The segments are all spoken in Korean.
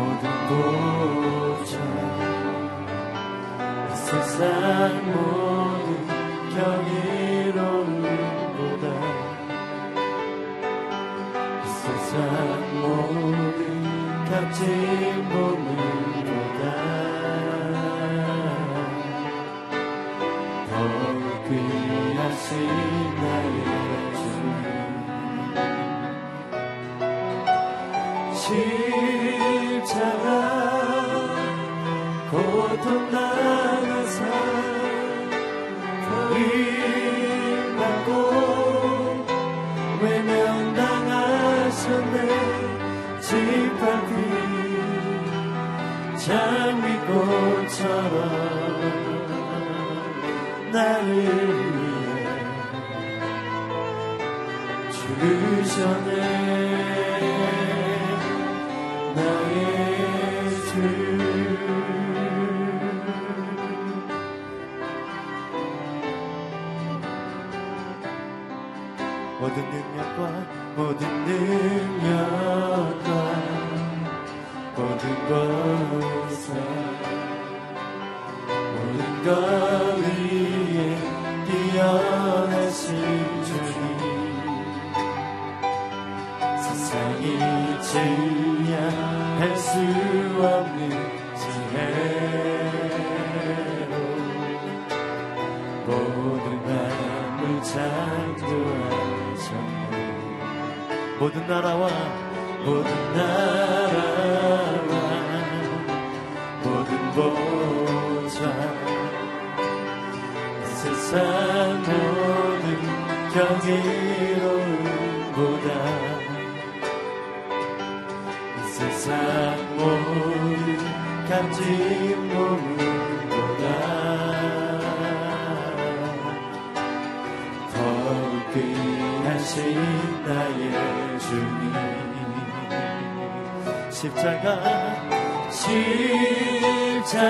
모든 보좌 이 세상 모든 경이로움보다 이 세상 모든 값진 몸을보다 더 귀하신 나의 주 십자가 고통 당하사 버림받고 외면당하셨네. 짓밟힌 장미꽃처럼 나를 위해 죽으셨네 모든 능력과 모든 능력 십자가 십자가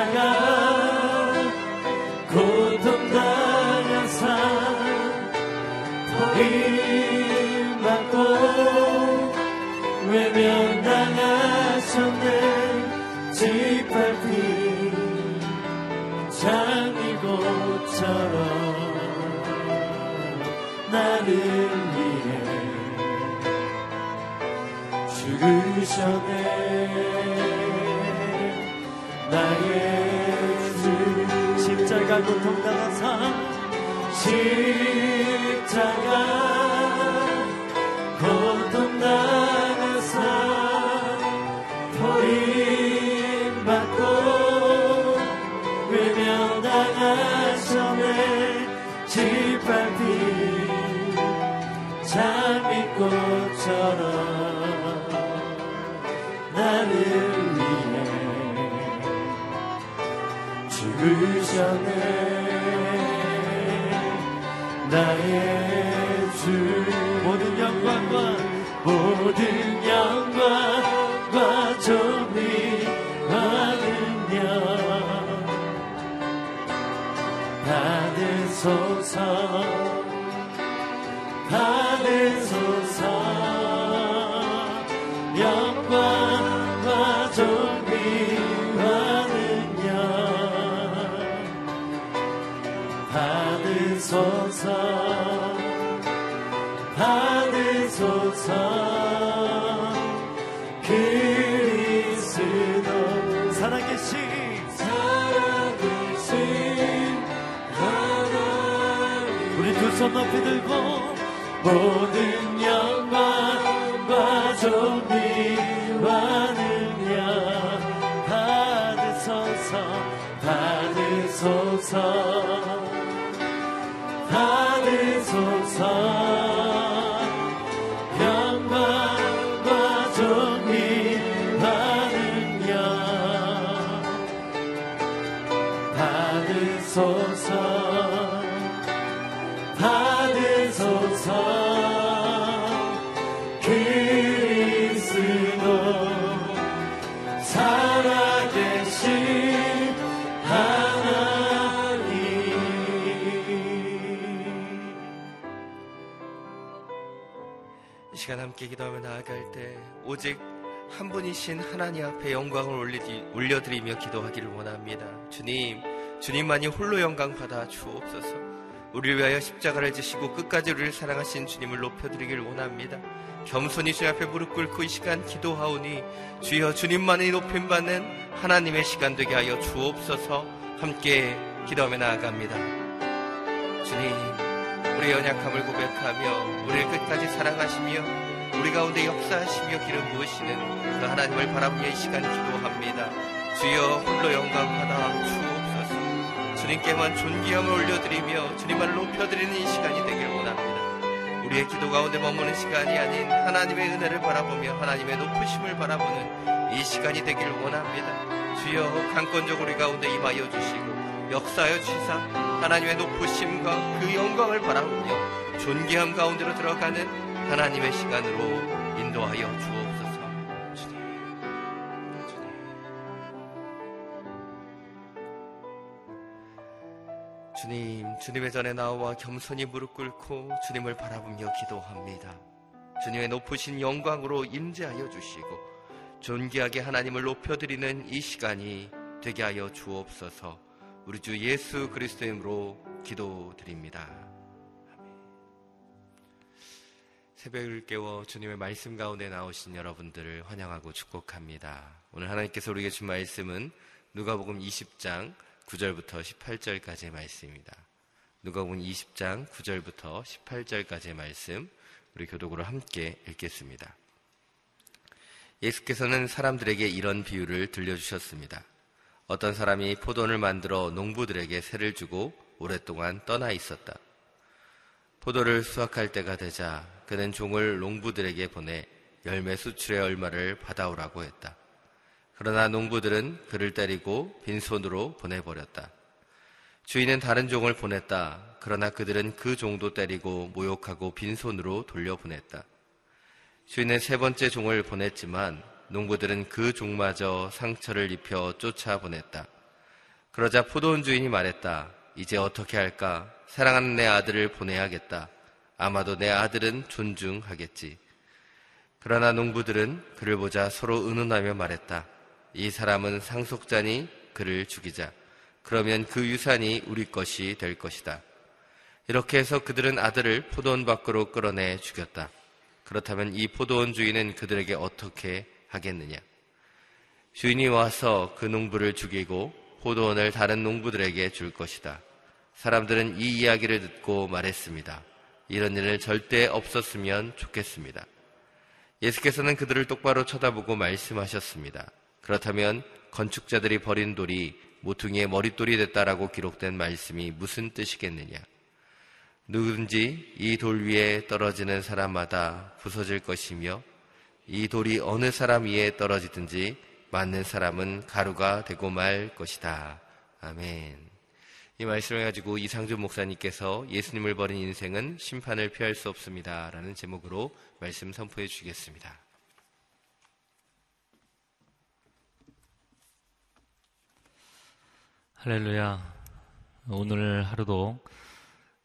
고통당하사 버림받고 외면당하셨네. 짓밟힌 장미꽃처럼 나를 위해 죽으셨네 나의 주. 십자가 고통당하사 십자가 고통당하사 버림받고 외면당하셨네 짓밟힌 장미꽃처럼 죽으셨네 나의 주 모든 영광과 모든 영광과 능력 받으소서 받으소서 손 높이 들고 모든 영광과 존귀와 능력 받으소서 받으소서 받으소서 기도하며 나아갈 때 오직 한 분이신 하나님 앞에 영광을 올려드리며 기도하기를 원합니다. 주님, 주님만이 홀로 영광 받아 주옵소서. 우리를 위하여 십자가를 지시고 끝까지 우리를 사랑하신 주님을 높여드리기를 원합니다. 겸손히 주님 앞에 무릎 꿇고 이 시간 기도하오니 주여 주님만이 높임받는 하나님의 시간 되게 하여 주옵소서 함께 기도하며 나아갑니다. 주님, 우리의 연약함을 고백하며 우리를 끝까지 사랑하시며 우리 가운데 역사하시며 기름 부으시는 그 하나님을 바라보며 이 시간 기도합니다. 주여 홀로 영광 받아 주옵소서. 주님께만 존귀함을 올려드리며 주님만을 높여드리는 이 시간이 되길 원합니다. 우리의 기도 가운데 머무는 시간이 아닌 하나님의 은혜를 바라보며 하나님의 높으심을 바라보는 이 시간이 되길 원합니다. 주여 강권적으로 우리 가운데 임하여 주시고 역사하여 주시사 하나님의 높으심과 그 영광을 바라보며 존귀함 가운데로 들어가는 하나님의 시간으로 인도하여 주옵소서. 주님, 주님. 주님, 주님의 전에 나와 겸손히 무릎 꿇고 주님을 바라보며 기도합니다. 주님의 높으신 영광으로 임재하여 주시고 존귀하게 하나님을 높여드리는 이 시간이 되게 하여 주옵소서. 우리 주 예수 그리스도의 이름으로 기도드립니다. 새벽을 깨워 주님의 말씀 가운데 나오신 여러분들을 환영하고 축복합니다. 오늘 하나님께서 우리에게 준 말씀은 누가복음 20장 9절부터 18절까지의 말씀입니다. 누가복음 20장 9절부터 18절까지의 말씀 우리 교독으로 함께 읽겠습니다. 예수께서는 사람들에게 이런 비유를 들려주셨습니다. 어떤 사람이 포도를 만들어 농부들에게 새를 주고 오랫동안 떠나 있었다. 포도를 수확할 때가 되자 그는 종을 농부들에게 보내 열매 수출의 얼마를 받아오라고 했다. 그러나 농부들은 그를 때리고 빈손으로 보내버렸다. 주인은 다른 종을 보냈다. 그러나 그들은 그 종도 때리고 모욕하고 빈손으로 돌려보냈다. 주인은 세 번째 종을 보냈지만 농부들은 그 종마저 상처를 입혀 쫓아보냈다. 그러자 포도원 주인이 말했다. 이제 어떻게 할까? 사랑하는 내 아들을 보내야겠다. 아마도 내 아들은 존중하겠지. 그러나 농부들은 그를 보자 서로 의논하며 말했다. 이 사람은 상속자니 그를 죽이자. 그러면 그 유산이 우리 것이 될 것이다. 이렇게 해서 그들은 아들을 포도원 밖으로 끌어내 죽였다. 그렇다면 이 포도원 주인은 그들에게 어떻게 하겠느냐? 주인이 와서 그 농부를 죽이고 포도원을 다른 농부들에게 줄 것이다. 사람들은 이 이야기를 듣고 말했습니다. 이런 일은 절대 없었으면 좋겠습니다. 예수께서는 그들을 똑바로 쳐다보고 말씀하셨습니다. 그렇다면 건축자들이 버린 돌이 모퉁이의 머릿돌이 됐다라고 기록된 말씀이 무슨 뜻이겠느냐? 누구든지 이 돌 위에 떨어지는 사람마다 부서질 것이며 이 돌이 어느 사람 위에 떨어지든지 맞는 사람은 가루가 되고 말 것이다. 아멘. 이 말씀을 가지고 이상준 목사님께서 예수님을 버린 인생은 심판을 피할 수 없습니다. 라는 제목으로 말씀 선포해 주시겠습니다. 할렐루야. 오늘 하루도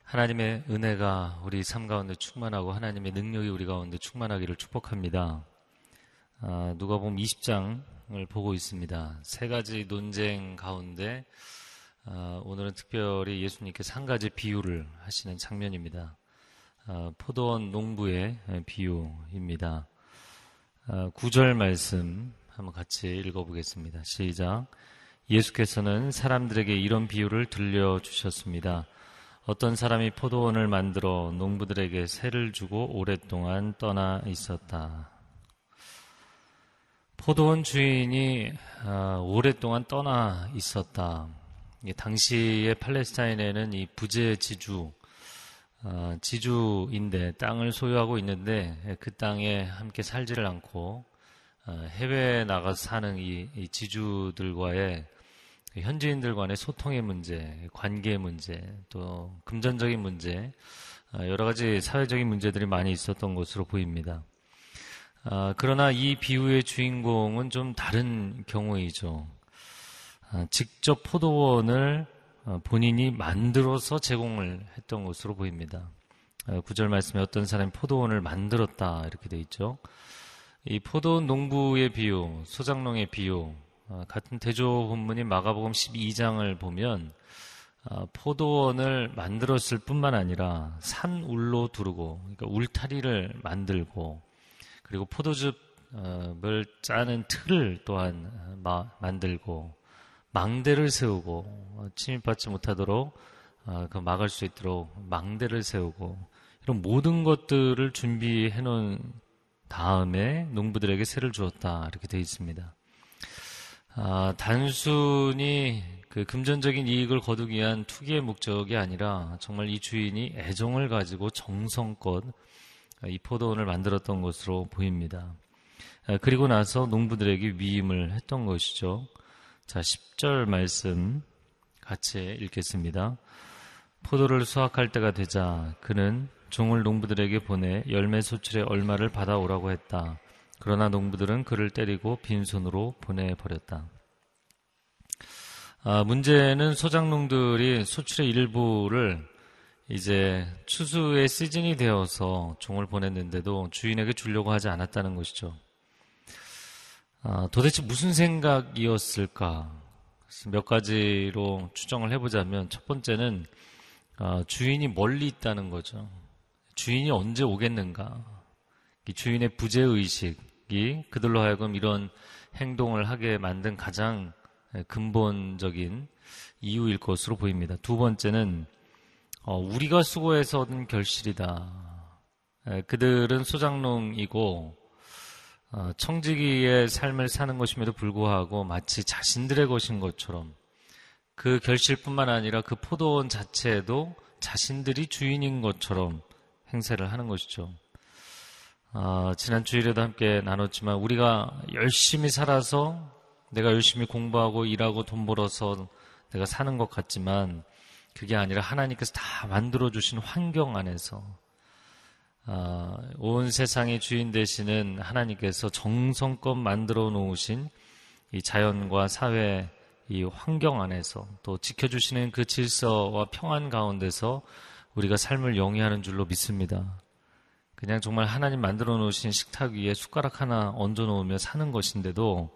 하나님의 은혜가 우리 삶 가운데 충만하고 하나님의 능력이 우리 가운데 충만하기를 축복합니다. 아, 누가 보면 20장을 보고 있습니다. 세 가지 논쟁 가운데 어, 오늘은 특별히 예수님께서 한 가지 비유를 하시는 장면입니다. 어, 포도원 농부의 비유입니다. 어, 구절 말씀 한번 같이 읽어보겠습니다. 시작. 예수께서는 사람들에게 이런 비유를 들려주셨습니다. 어떤 사람이 포도원을 만들어 농부들에게 새를 주고 오랫동안 떠나 있었다. 포도원 주인이 오랫동안 떠나 있었다. 당시의 팔레스타인에는 이 부재 지주, 어, 지주인데 땅을 소유하고 있는데 그 땅에 함께 살지를 않고 어, 해외에 나가서 사는 이, 이 지주들과의 현지인들 간의 소통의 문제, 관계 문제, 또 금전적인 문제, 어, 여러 가지 사회적인 문제들이 많이 있었던 것으로 보입니다. 어, 그러나 이 비유의 주인공은 좀 다른 경우이죠. 어, 직접 포도원을 어, 본인이 만들어서 제공을 했던 것으로 보입니다. 어, 구절 말씀에 어떤 사람이 포도원을 만들었다 이렇게 돼 있죠. 이 포도원 농부의 비유, 소장농의 비유 어, 같은 대조 본문인 마가복음 12장을 보면 어, 포도원을 만들었을 뿐만 아니라 산 울로 두르고 그러니까 울타리를 만들고 그리고 포도즙을 짜는 틀을 또한 만들고 망대를 세우고 침입받지 못하도록 그 막을 수 있도록 망대를 세우고 이런 모든 것들을 준비해 놓은 다음에 농부들에게 세를 주었다 이렇게 되어 있습니다. 아, 단순히 그 금전적인 이익을 거두기 위한 투기의 목적이 아니라 정말 이 주인이 애정을 가지고 정성껏 이 포도원을 만들었던 것으로 보입니다. 아, 그리고 나서 농부들에게 위임을 했던 것이죠. 자, 10절 말씀 같이 읽겠습니다. 포도를 수확할 때가 되자 그는 종을 농부들에게 보내 열매 소출의 얼마를 받아오라고 했다. 그러나 농부들은 그를 때리고 빈손으로 보내버렸다. 아, 문제는 소장농들이 소출의 일부를 이제 추수의 시즌이 되어서 종을 보냈는데도 주인에게 주려고 하지 않았다는 것이죠. 아, 도대체 무슨 생각이었을까? 몇 가지로 추정을 해보자면 첫 번째는 아, 주인이 멀리 있다는 거죠. 주인이 언제 오겠는가? 주인의 부재 의식이 그들로 하여금 이런 행동을 하게 만든 가장 근본적인 이유일 것으로 보입니다. 두 번째는 어, 우리가 수고해서 얻은 결실이다. 그들은 소장농이고 어, 청지기의 삶을 사는 것임에도 불구하고 마치 자신들의 것인 것처럼 그 결실뿐만 아니라 그 포도원 자체에도 자신들이 주인인 것처럼 행세를 하는 것이죠. 어, 지난 주일에도 함께 나눴지만 우리가 열심히 살아서 내가 열심히 공부하고 일하고 돈 벌어서 내가 사는 것 같지만 그게 아니라 하나님께서 다 만들어 주신 환경 안에서 어, 온 세상의 주인 되시는 하나님께서 정성껏 만들어 놓으신 이 자연과 사회 이 환경 안에서 또 지켜주시는 그 질서와 평안 가운데서 우리가 삶을 영위하는 줄로 믿습니다. 그냥 정말 하나님 만들어 놓으신 식탁 위에 숟가락 하나 얹어 놓으며 사는 것인데도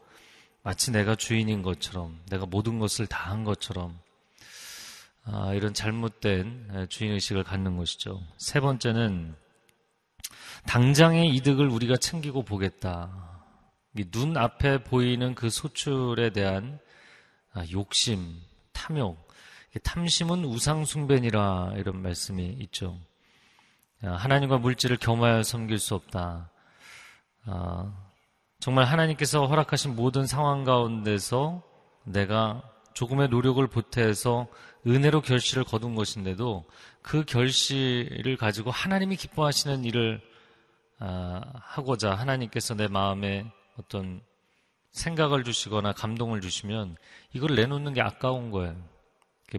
마치 내가 주인인 것처럼 내가 모든 것을 다 한 것처럼 아, 이런 잘못된 주인의식을 갖는 것이죠. 세 번째는 당장의 이득을 우리가 챙기고 보겠다. 눈 앞에 보이는 그 소출에 대한 아, 욕심, 탐욕. 탐심은 우상숭배니라 이런 말씀이 있죠. 하나님과 물질을 겸하여 섬길 수 없다. 아, 정말 하나님께서 허락하신 모든 상황 가운데서 내가 조금의 노력을 보태서 은혜로 결실을 거둔 것인데도 그 결실을 가지고 하나님이 기뻐하시는 일을 아, 하고자 하나님께서 내 마음에 어떤 생각을 주시거나 감동을 주시면 이걸 내놓는 게 아까운 거예요.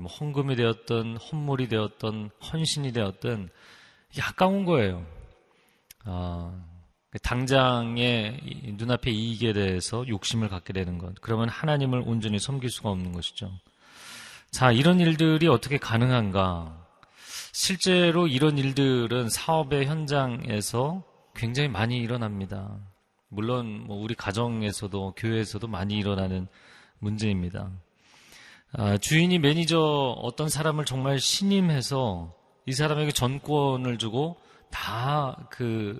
뭐 헌금이 되었던 헌물이 되었던 헌신이 되었던 이게 아까운 거예요. 어, 당장의 눈앞의 이익에 대해서 욕심을 갖게 되는 것. 그러면 하나님을 온전히 섬길 수가 없는 것이죠. 자, 이런 일들이 어떻게 가능한가? 실제로 이런 일들은 사업의 현장에서 굉장히 많이 일어납니다. 물론 뭐 우리 가정에서도 교회에서도 많이 일어나는 문제입니다. 아, 주인이 매니저 어떤 사람을 정말 신임해서 이 사람에게 전권을 주고 다 그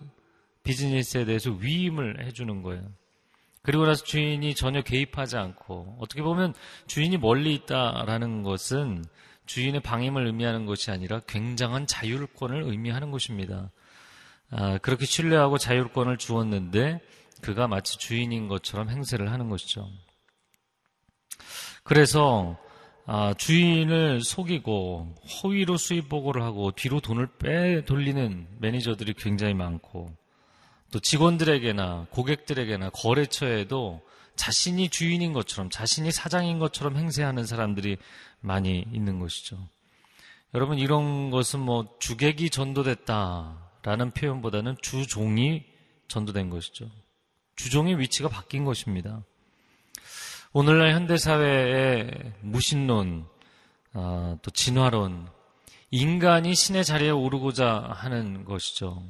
비즈니스에 대해서 위임을 해주는 거예요. 그리고 나서 주인이 전혀 개입하지 않고 어떻게 보면 주인이 멀리 있다라는 것은 주인의 방임을 의미하는 것이 아니라 굉장한 자율권을 의미하는 것입니다. 아, 그렇게 신뢰하고 자율권을 주었는데 그가 마치 주인인 것처럼 행세를 하는 것이죠. 그래서 아, 주인을 속이고 허위로 수입 보고를 하고 뒤로 돈을 빼 돌리는 매니저들이 굉장히 많고 또 직원들에게나 고객들에게나 거래처에도 자신이 주인인 것처럼 자신이 사장인 것처럼 행세하는 사람들이 많이 있는 것이죠. 여러분 이런 것은 뭐 주객이 전도됐다라는 표현보다는 주종이 전도된 것이죠. 주종의 위치가 바뀐 것입니다. 오늘날 현대 사회의 무신론, 어, 또 진화론, 인간이 신의 자리에 오르고자 하는 것이죠.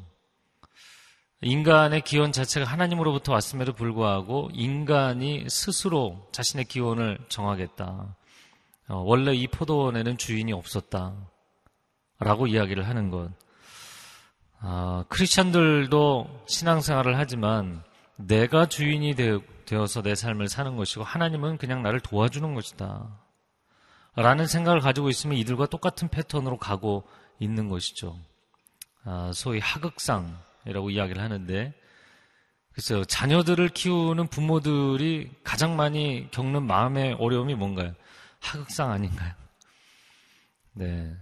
인간의 기원 자체가 하나님으로부터 왔음에도 불구하고 인간이 스스로 자신의 기원을 정하겠다. 어, 원래 이 포도원에는 주인이 없었다. 라고 이야기를 하는 것. 아, 크리스찬들도 신앙생활을 하지만 내가 주인이 되어서 내 삶을 사는 것이고 하나님은 그냥 나를 도와주는 것이다. 라는 생각을 가지고 있으면 이들과 똑같은 패턴으로 가고 있는 것이죠. 아, 소위 하극상 이라고 이야기를 하는데, 글쎄요, 자녀들을 키우는 부모들이 가장 많이 겪는 마음의 어려움이 뭔가요? 하극상 아닌가요? 네.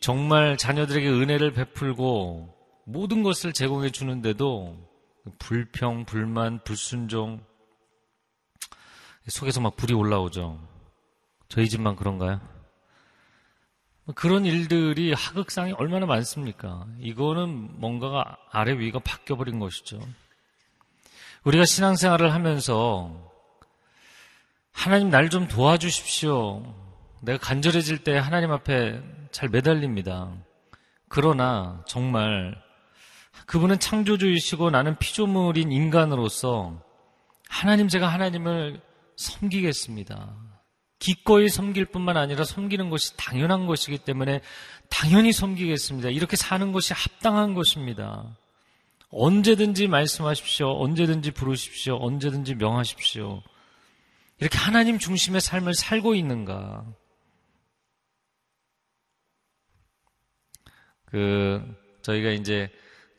정말 자녀들에게 은혜를 베풀고 모든 것을 제공해 주는데도 불평, 불만, 불순종 속에서 막 불이 올라오죠. 저희 집만 그런가요? 그런 일들이 하극상이 얼마나 많습니까? 이거는 뭔가가 아래 위가 바뀌어버린 것이죠. 우리가 신앙생활을 하면서 하나님 날 좀 도와주십시오. 내가 간절해질 때 하나님 앞에 잘 매달립니다. 그러나 정말 그분은 창조주이시고 나는 피조물인 인간으로서 하나님 제가 하나님을 섬기겠습니다. 기꺼이 섬길 뿐만 아니라 섬기는 것이 당연한 것이기 때문에 당연히 섬기겠습니다. 이렇게 사는 것이 합당한 것입니다. 언제든지 말씀하십시오. 언제든지 부르십시오. 언제든지 명하십시오. 이렇게 하나님 중심의 삶을 살고 있는가? 그 저희가 이제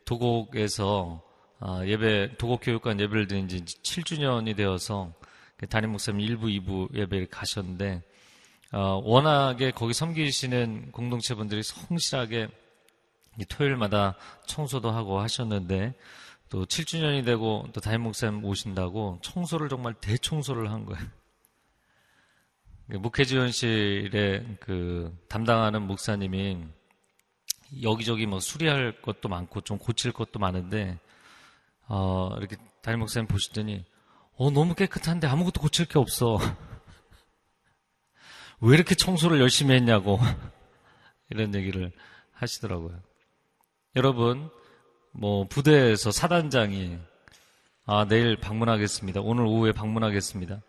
도곡에서 아, 예배 도곡 교육관 예배를 드린 지 7주년이 되어서 그 담임 목사님 1부, 2부 예배를 가셨는데 어, 워낙에 거기 섬기시는 공동체 분들이 성실하게 토요일마다 청소도 하고 하셨는데 또 7주년이 되고 또 담임 목사님 오신다고 청소를 정말 대청소를 한 거예요. 그 목회 지원실에 그 담당하는 목사님이 여기저기 뭐 수리할 것도 많고 좀 고칠 것도 많은데 어, 이렇게 담임 목사님 보시더니 어, 너무 깨끗한데 아무것도 고칠 게 없어. 왜 이렇게 청소를 열심히 했냐고 이런 얘기를 하시더라고요. 여러분, 뭐 부대에서 사단장이 아 내일 방문하겠습니다. 오늘 오후에 방문하겠습니다.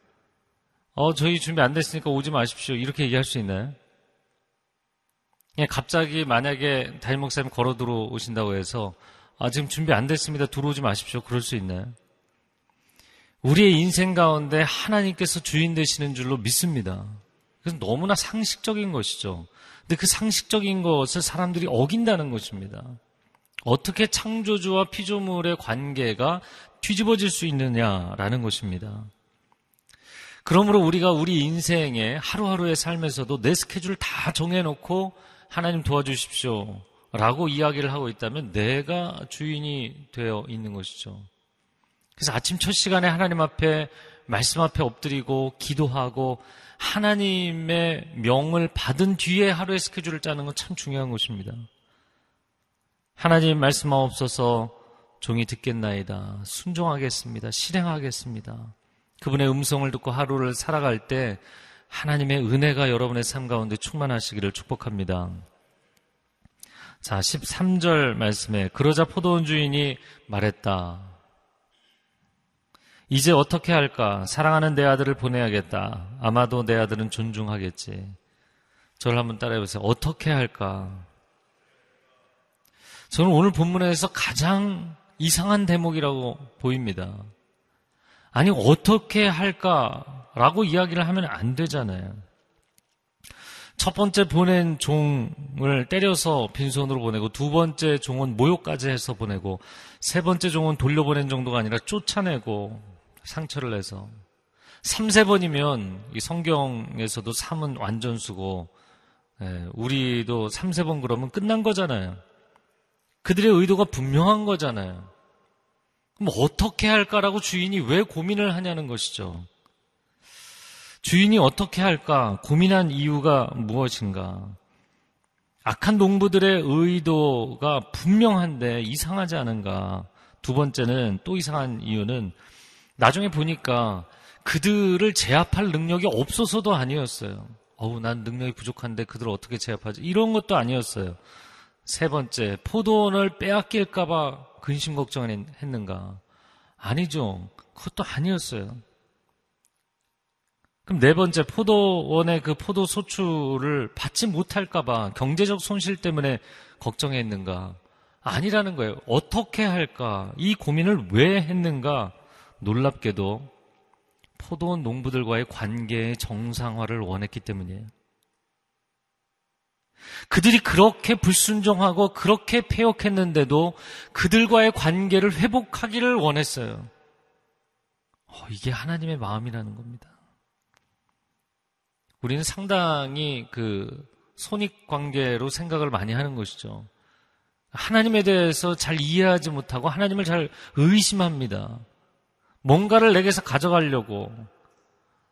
어 저희 준비 안 됐으니까 오지 마십시오. 이렇게 얘기할 수 있나요? 그냥 갑자기 만약에 담임 목사님 걸어 들어오신다고 해서 아 지금 준비 안 됐습니다. 들어오지 마십시오. 그럴 수 있나요? 우리의 인생 가운데 하나님께서 주인 되시는 줄로 믿습니다. 그래서 너무나 상식적인 것이죠. 근데 그 상식적인 것을 사람들이 어긴다는 것입니다. 어떻게 창조주와 피조물의 관계가 뒤집어질 수 있느냐라는 것입니다. 그러므로 우리가 우리 인생의 하루하루의 삶에서도 내 스케줄 다 정해놓고 하나님 도와주십시오. 라고 이야기를 하고 있다면 내가 주인이 되어 있는 것이죠. 그래서 아침 첫 시간에 하나님 앞에 말씀 앞에 엎드리고 기도하고 하나님의 명을 받은 뒤에 하루의 스케줄을 짜는 건 참 중요한 것입니다. 하나님 말씀 하옵소서 종이 듣겠나이다. 순종하겠습니다. 실행하겠습니다. 그분의 음성을 듣고 하루를 살아갈 때 하나님의 은혜가 여러분의 삶 가운데 충만하시기를 축복합니다. 자, 13절 말씀에 그러자 포도원 주인이 말했다. 이제 어떻게 할까? 사랑하는 내 아들을 보내야겠다. 아마도 내 아들은 존중하겠지. 저를 한번 따라해 보세요. 어떻게 할까? 저는 오늘 본문에서 가장 이상한 대목이라고 보입니다. 아니, 어떻게 할까라고 이야기를 하면 안 되잖아요. 첫 번째 보낸 종을 때려서 빈손으로 보내고 두 번째 종은 모욕까지 해서 보내고 세 번째 종은 돌려보낸 정도가 아니라 쫓아내고 상처를 내서 3, 세 번이면 이 성경에서도 3은 완전수고 예, 우리도 3, 세 번 그러면 끝난 거잖아요. 그들의 의도가 분명한 거잖아요. 그럼 어떻게 할까라고 주인이 왜 고민을 하냐는 것이죠. 주인이 어떻게 할까 고민한 이유가 무엇인가? 악한 농부들의 의도가 분명한데 이상하지 않은가? 두 번째는 또 이상한 이유는 나중에 보니까 그들을 제압할 능력이 없어서도 아니었어요. 어우, 난 능력이 부족한데 그들을 어떻게 제압하지? 이런 것도 아니었어요. 세 번째, 포도원을 빼앗길까봐 근심 걱정을 했는가? 아니죠. 그것도 아니었어요. 그럼 네 번째, 포도원의 그 포도 소출을 받지 못할까봐 경제적 손실 때문에 걱정했는가? 아니라는 거예요. 어떻게 할까? 이 고민을 왜 했는가? 놀랍게도 포도원 농부들과의 관계의 정상화를 원했기 때문이에요. 그들이 그렇게 불순종하고 그렇게 폐역했는데도 그들과의 관계를 회복하기를 원했어요. 어, 이게 하나님의 마음이라는 겁니다. 우리는 상당히 그 손익 관계로 생각을 많이 하는 것이죠. 하나님에 대해서 잘 이해하지 못하고 하나님을 잘 의심합니다. 뭔가를 내게서 가져가려고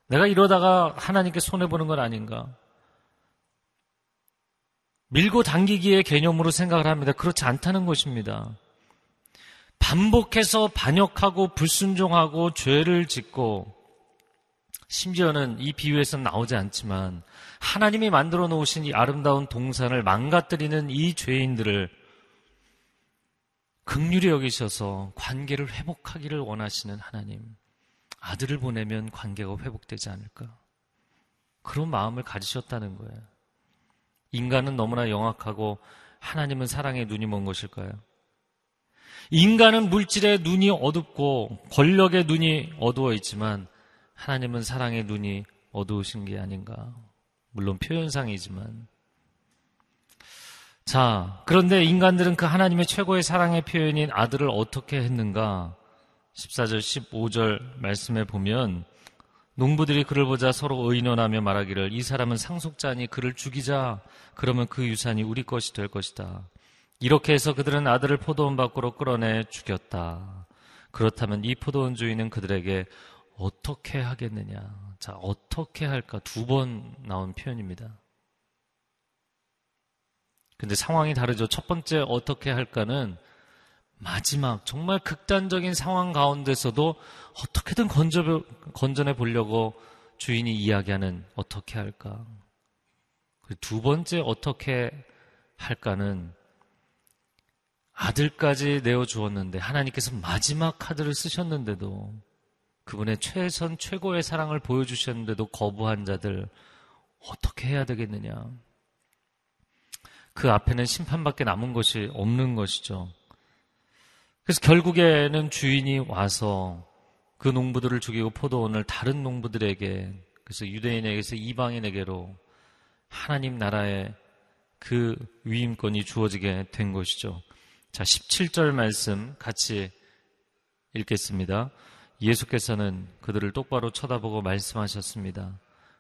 내가 이러다가 하나님께 손해보는 건 아닌가. 밀고 당기기의 개념으로 생각을 합니다. 그렇지 않다는 것입니다. 반복해서 반역하고 불순종하고 죄를 짓고 심지어는 이 비유에서는 나오지 않지만 하나님이 만들어 놓으신 이 아름다운 동산을 망가뜨리는 이 죄인들을 극률히 여기셔서 관계를 회복하기를 원하시는 하나님. 아들을 보내면 관계가 회복되지 않을까. 그런 마음을 가지셨다는 거예요. 인간은 너무나 영악하고 하나님은 사랑의 눈이 먼 것일까요? 인간은 물질의 눈이 어둡고 권력의 눈이 어두워 있지만 하나님은 사랑의 눈이 어두우신 게 아닌가. 물론 표현상이지만 자, 그런데 인간들은 그 하나님의 최고의 사랑의 표현인 아들을 어떻게 했는가? 14절, 15절 말씀에 보면 농부들이 그를 보자 서로 의논하며 말하기를 이 사람은 상속자니 그를 죽이자 그러면 그 유산이 우리 것이 될 것이다. 이렇게 해서 그들은 아들을 포도원 밖으로 끌어내 죽였다. 그렇다면 이 포도원 주인은 그들에게 어떻게 하겠느냐? 자, 어떻게 할까? 두 번 나온 표현입니다. 근데 상황이 다르죠. 첫 번째 어떻게 할까는 마지막 정말 극단적인 상황 가운데서도 어떻게든 건져, 건져내 보려고 주인이 이야기하는 어떻게 할까. 두 번째 어떻게 할까는 아들까지 내어주었는데 하나님께서 마지막 카드를 쓰셨는데도 그분의 최선 최고의 사랑을 보여주셨는데도 거부한 자들 어떻게 해야 되겠느냐. 그 앞에는 심판밖에 남은 것이 없는 것이죠. 그래서 결국에는 주인이 와서 그 농부들을 죽이고 포도원을 다른 농부들에게 그래서 유대인에게서 이방인에게로 하나님 나라의 그 위임권이 주어지게 된 것이죠. 자, 17절 말씀 같이 읽겠습니다. 예수께서는 그들을 똑바로 쳐다보고 말씀하셨습니다.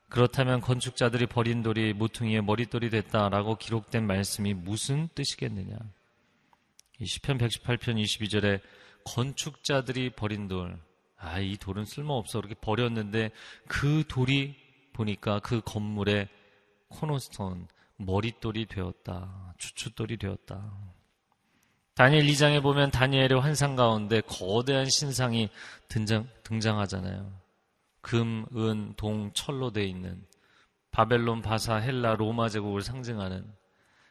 그렇다면 건축자들이 버린 돌이 모퉁이의 머릿돌이 됐다라고 기록된 말씀이 무슨 뜻이겠느냐? 시편 118편 22절에 건축자들이 버린 돌, 아, 이 돌은 쓸모없어. 그렇게 버렸는데 그 돌이 보니까 그 건물의 코너스톤, 머릿돌이 되었다. 주춧돌이 되었다. 다니엘 2장에 보면 다니엘의 환상 가운데 거대한 신상이 등장, 등장하잖아요. 금, 은, 동, 철로 되어 있는 바벨론, 바사, 헬라, 로마 제국을 상징하는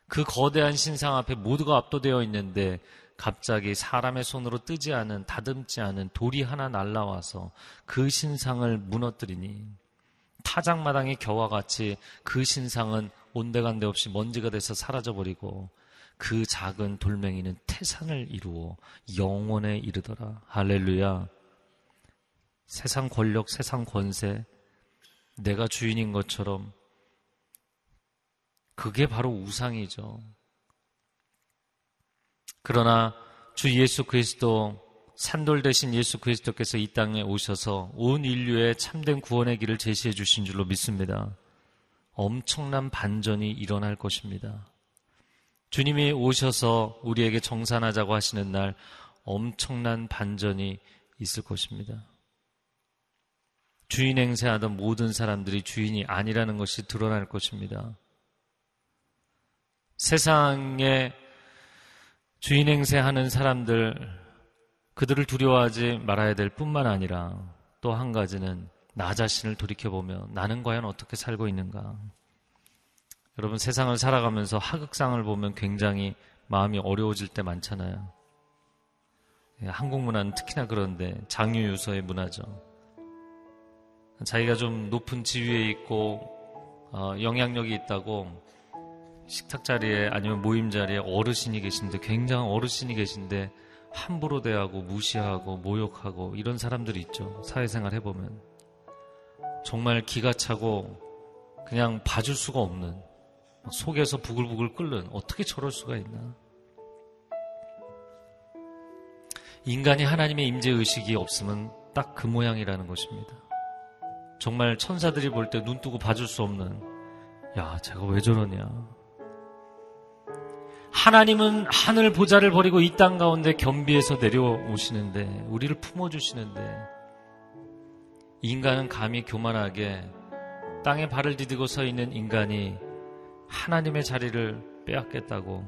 그 거대한 신상 앞에 모두가 압도되어 있는데 갑자기 사람의 손으로 뜨지 않은 다듬지 않은 돌이 하나 날라와서 그 신상을 무너뜨리니 타작마당의 겨와 같이 그 신상은 온데간데 없이 먼지가 돼서 사라져버리고 그 작은 돌멩이는 태산을 이루어 영원에 이르더라. 할렐루야. 세상 권력, 세상 권세, 내가 주인인 것처럼 그게 바로 우상이죠. 그러나 주 예수 그리스도 산돌 대신 예수 그리스도께서 이 땅에 오셔서 온 인류의 참된 구원의 길을 제시해 주신 줄로 믿습니다. 엄청난 반전이 일어날 것입니다. 주님이 오셔서 우리에게 정산하자고 하시는 날 엄청난 반전이 있을 것입니다. 주인 행세하던 모든 사람들이 주인이 아니라는 것이 드러날 것입니다. 세상에 주인 행세하는 사람들, 그들을 두려워하지 말아야 될 뿐만 아니라 또 한 가지는 나 자신을 돌이켜보며 나는 과연 어떻게 살고 있는가. 여러분 세상을 살아가면서 하극상을 보면 굉장히 마음이 어려워질 때 많잖아요. 예, 한국 문화는 특히나 그런데 장유유서의 문화죠. 자기가 좀 높은 지위에 있고 어, 영향력이 있다고 식탁 자리에 아니면 모임 자리에 어르신이 계신데 굉장한 어르신이 계신데 함부로 대하고 무시하고 모욕하고 이런 사람들이 있죠. 사회생활 해보면 정말 기가 차고 그냥 봐줄 수가 없는 속에서 부글부글 끓는 어떻게 저럴 수가 있나? 인간이 하나님의 임재 의식이 없으면 딱 그 모양이라는 것입니다. 정말 천사들이 볼 때 눈 뜨고 봐줄 수 없는 야, 제가 왜 저러냐? 하나님은 하늘 보좌를 버리고 이 땅 가운데 겸비해서 내려오시는데 우리를 품어 주시는데 인간은 감히 교만하게 땅에 발을 디디고 서 있는 인간이 하나님의 자리를 빼앗겠다고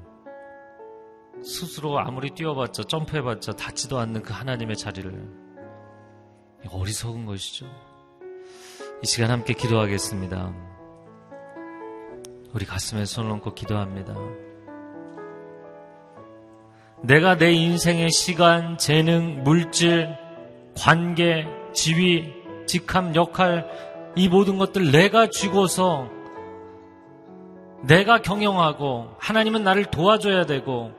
스스로 아무리 뛰어봤자 점프해봤자 닿지도 않는 그 하나님의 자리를 어리석은 것이죠. 이 시간 함께 기도하겠습니다. 우리 가슴에 손을 얹고 기도합니다. 내가 내 인생의 시간, 재능, 물질, 관계, 지위, 직함, 역할, 이 모든 것들 내가 쥐고서 내가 경영하고 하나님은 나를 도와줘야 되고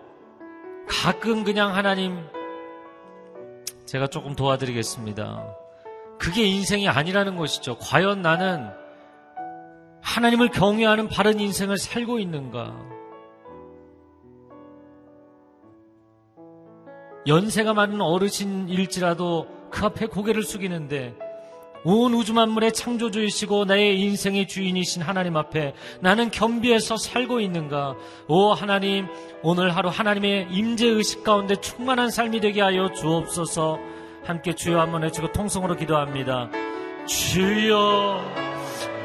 가끔 그냥 하나님 제가 조금 도와드리겠습니다. 그게 인생이 아니라는 것이죠. 과연 나는 하나님을 경외하는 바른 인생을 살고 있는가? 연세가 많은 어르신일지라도 그 앞에 고개를 숙이는데 온 우주 만물의 창조주이시고 나의 인생의 주인이신 하나님 앞에 나는 겸비해서 살고 있는가? 오 하나님, 오늘 하루 하나님의 임재 의식 가운데 충만한 삶이 되게 하여 주옵소서. 함께 주여 한번 외치고 통성으로 기도합니다. 주여,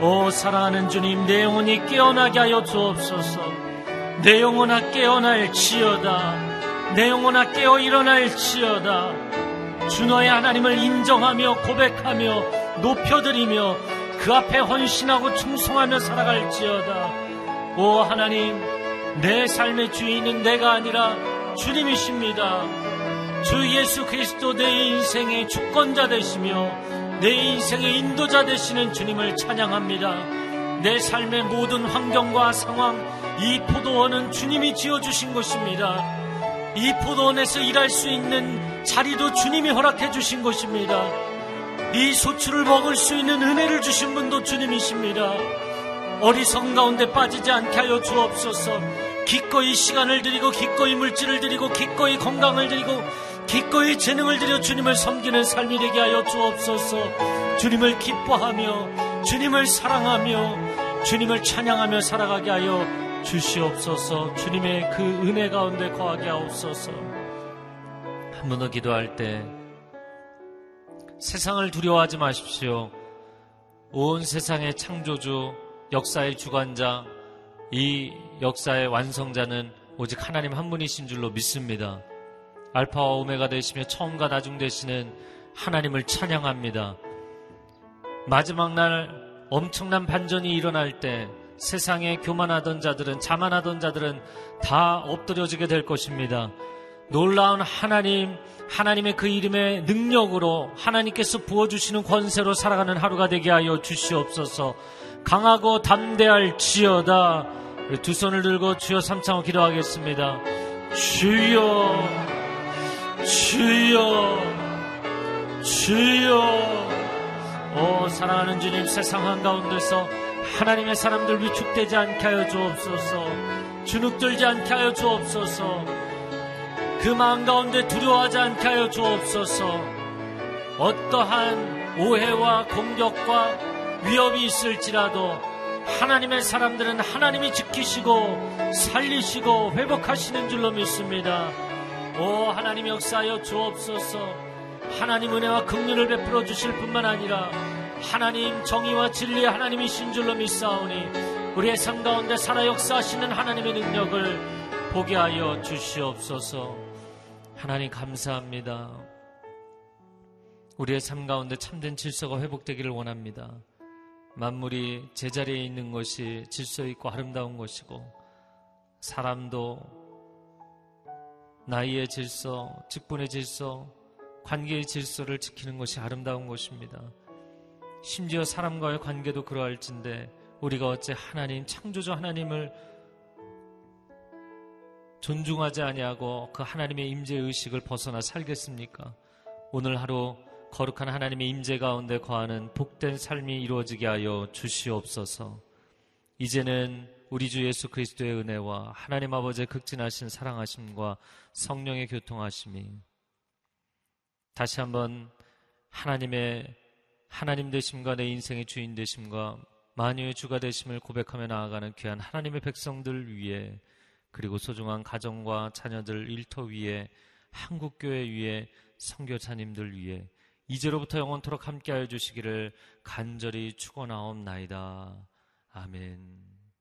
오 사랑하는 주님, 내 영혼이 깨어나게 하여 주옵소서. 내 영혼아 깨어날지어다. 내 영혼아 깨어 일어날지어다. 주 너의 하나님을 인정하며 고백하며 높여드리며 그 앞에 헌신하고 충성하며 살아갈지어다. 오 하나님, 내 삶의 주인은 내가 아니라 주님이십니다. 주 예수 그리스도 내 인생의 주권자 되시며 내 인생의 인도자 되시는 주님을 찬양합니다. 내 삶의 모든 환경과 상황, 이 포도원은 주님이 지어주신 것입니다. 이 포도원에서 일할 수 있는 자리도 주님이 허락해 주신 것입니다. 이 소출을 먹을 수 있는 은혜를 주신 분도 주님이십니다. 어리석 가운데 빠지지 않게 하여 주옵소서. 기꺼이 시간을 드리고 기꺼이 물질을 드리고 기꺼이 건강을 드리고 기꺼이 재능을 들여 주님을 섬기는 삶이 되게 하여 주옵소서. 주님을 기뻐하며 주님을 사랑하며 주님을 찬양하며 살아가게 하여 주시옵소서. 주님의 그 은혜 가운데 거하게 하옵소서. 한 번 더 기도할 때 세상을 두려워하지 마십시오. 온 세상의 창조주, 역사의 주관자, 이 역사의 완성자는 오직 하나님 한 분이신 줄로 믿습니다. 알파와 오메가 되시며 처음과 나중 되시는 하나님을 찬양합니다. 마지막 날 엄청난 반전이 일어날 때 세상에 교만하던 자들은 자만하던 자들은 다 엎드려지게 될 것입니다. 놀라운 하나님, 하나님의 그 이름의 능력으로 하나님께서 부어주시는 권세로 살아가는 하루가 되게 하여 주시옵소서. 강하고 담대할 지어다. 두 손을 들고 주여 삼창을 기도하겠습니다. 주여, 주여, 주여. 오, 사랑하는 주님, 세상 한가운데서 하나님의 사람들 위축되지 않게 하여 주옵소서. 주눅들지 않게 하여 주옵소서. 그 마음 가운데 두려워하지 않게 하여 주옵소서. 어떠한 오해와 공격과 위협이 있을지라도 하나님의 사람들은 하나님이 지키시고 살리시고 회복하시는 줄로 믿습니다. 오 하나님 역사하여 주옵소서. 하나님 은혜와 긍휼을 베풀어 주실 뿐만 아니라 하나님 정의와 진리의 하나님이신 줄로 믿사오니 우리의 삶 가운데 살아 역사하시는 하나님의 능력을 보게 하여 주시옵소서. 하나님 감사합니다. 우리의 삶 가운데 참된 질서가 회복되기를 원합니다. 만물이 제자리에 있는 것이 질서 있고 아름다운 것이고 사람도 나이의 질서, 직분의 질서, 관계의 질서를 지키는 것이 아름다운 것입니다. 심지어 사람과의 관계도 그러할진데 우리가 어째 하나님 창조주 하나님을 존중하지 아니하고 그 하나님의 임재 의식을 벗어나 살겠습니까? 오늘 하루 거룩한 하나님의 임재 가운데 거하는 복된 삶이 이루어지게 하여 주시옵소서. 이제는 우리 주 예수 그리스도의 은혜와 하나님 아버지의 극진하신 사랑하심과 성령의 교통하심이 다시 한번 하나님의 하나님 되심과 내 인생의 주인 되심과 만유의 주가 되심을 고백하며 나아가는 귀한 하나님의 백성들 위해 그리고 소중한 가정과 자녀들 일터 위에 한국교회 위에 성교사님들 위해 이제로부터 영원토록 함께하여 주시기를 간절히 축원하옵나이다. 아멘.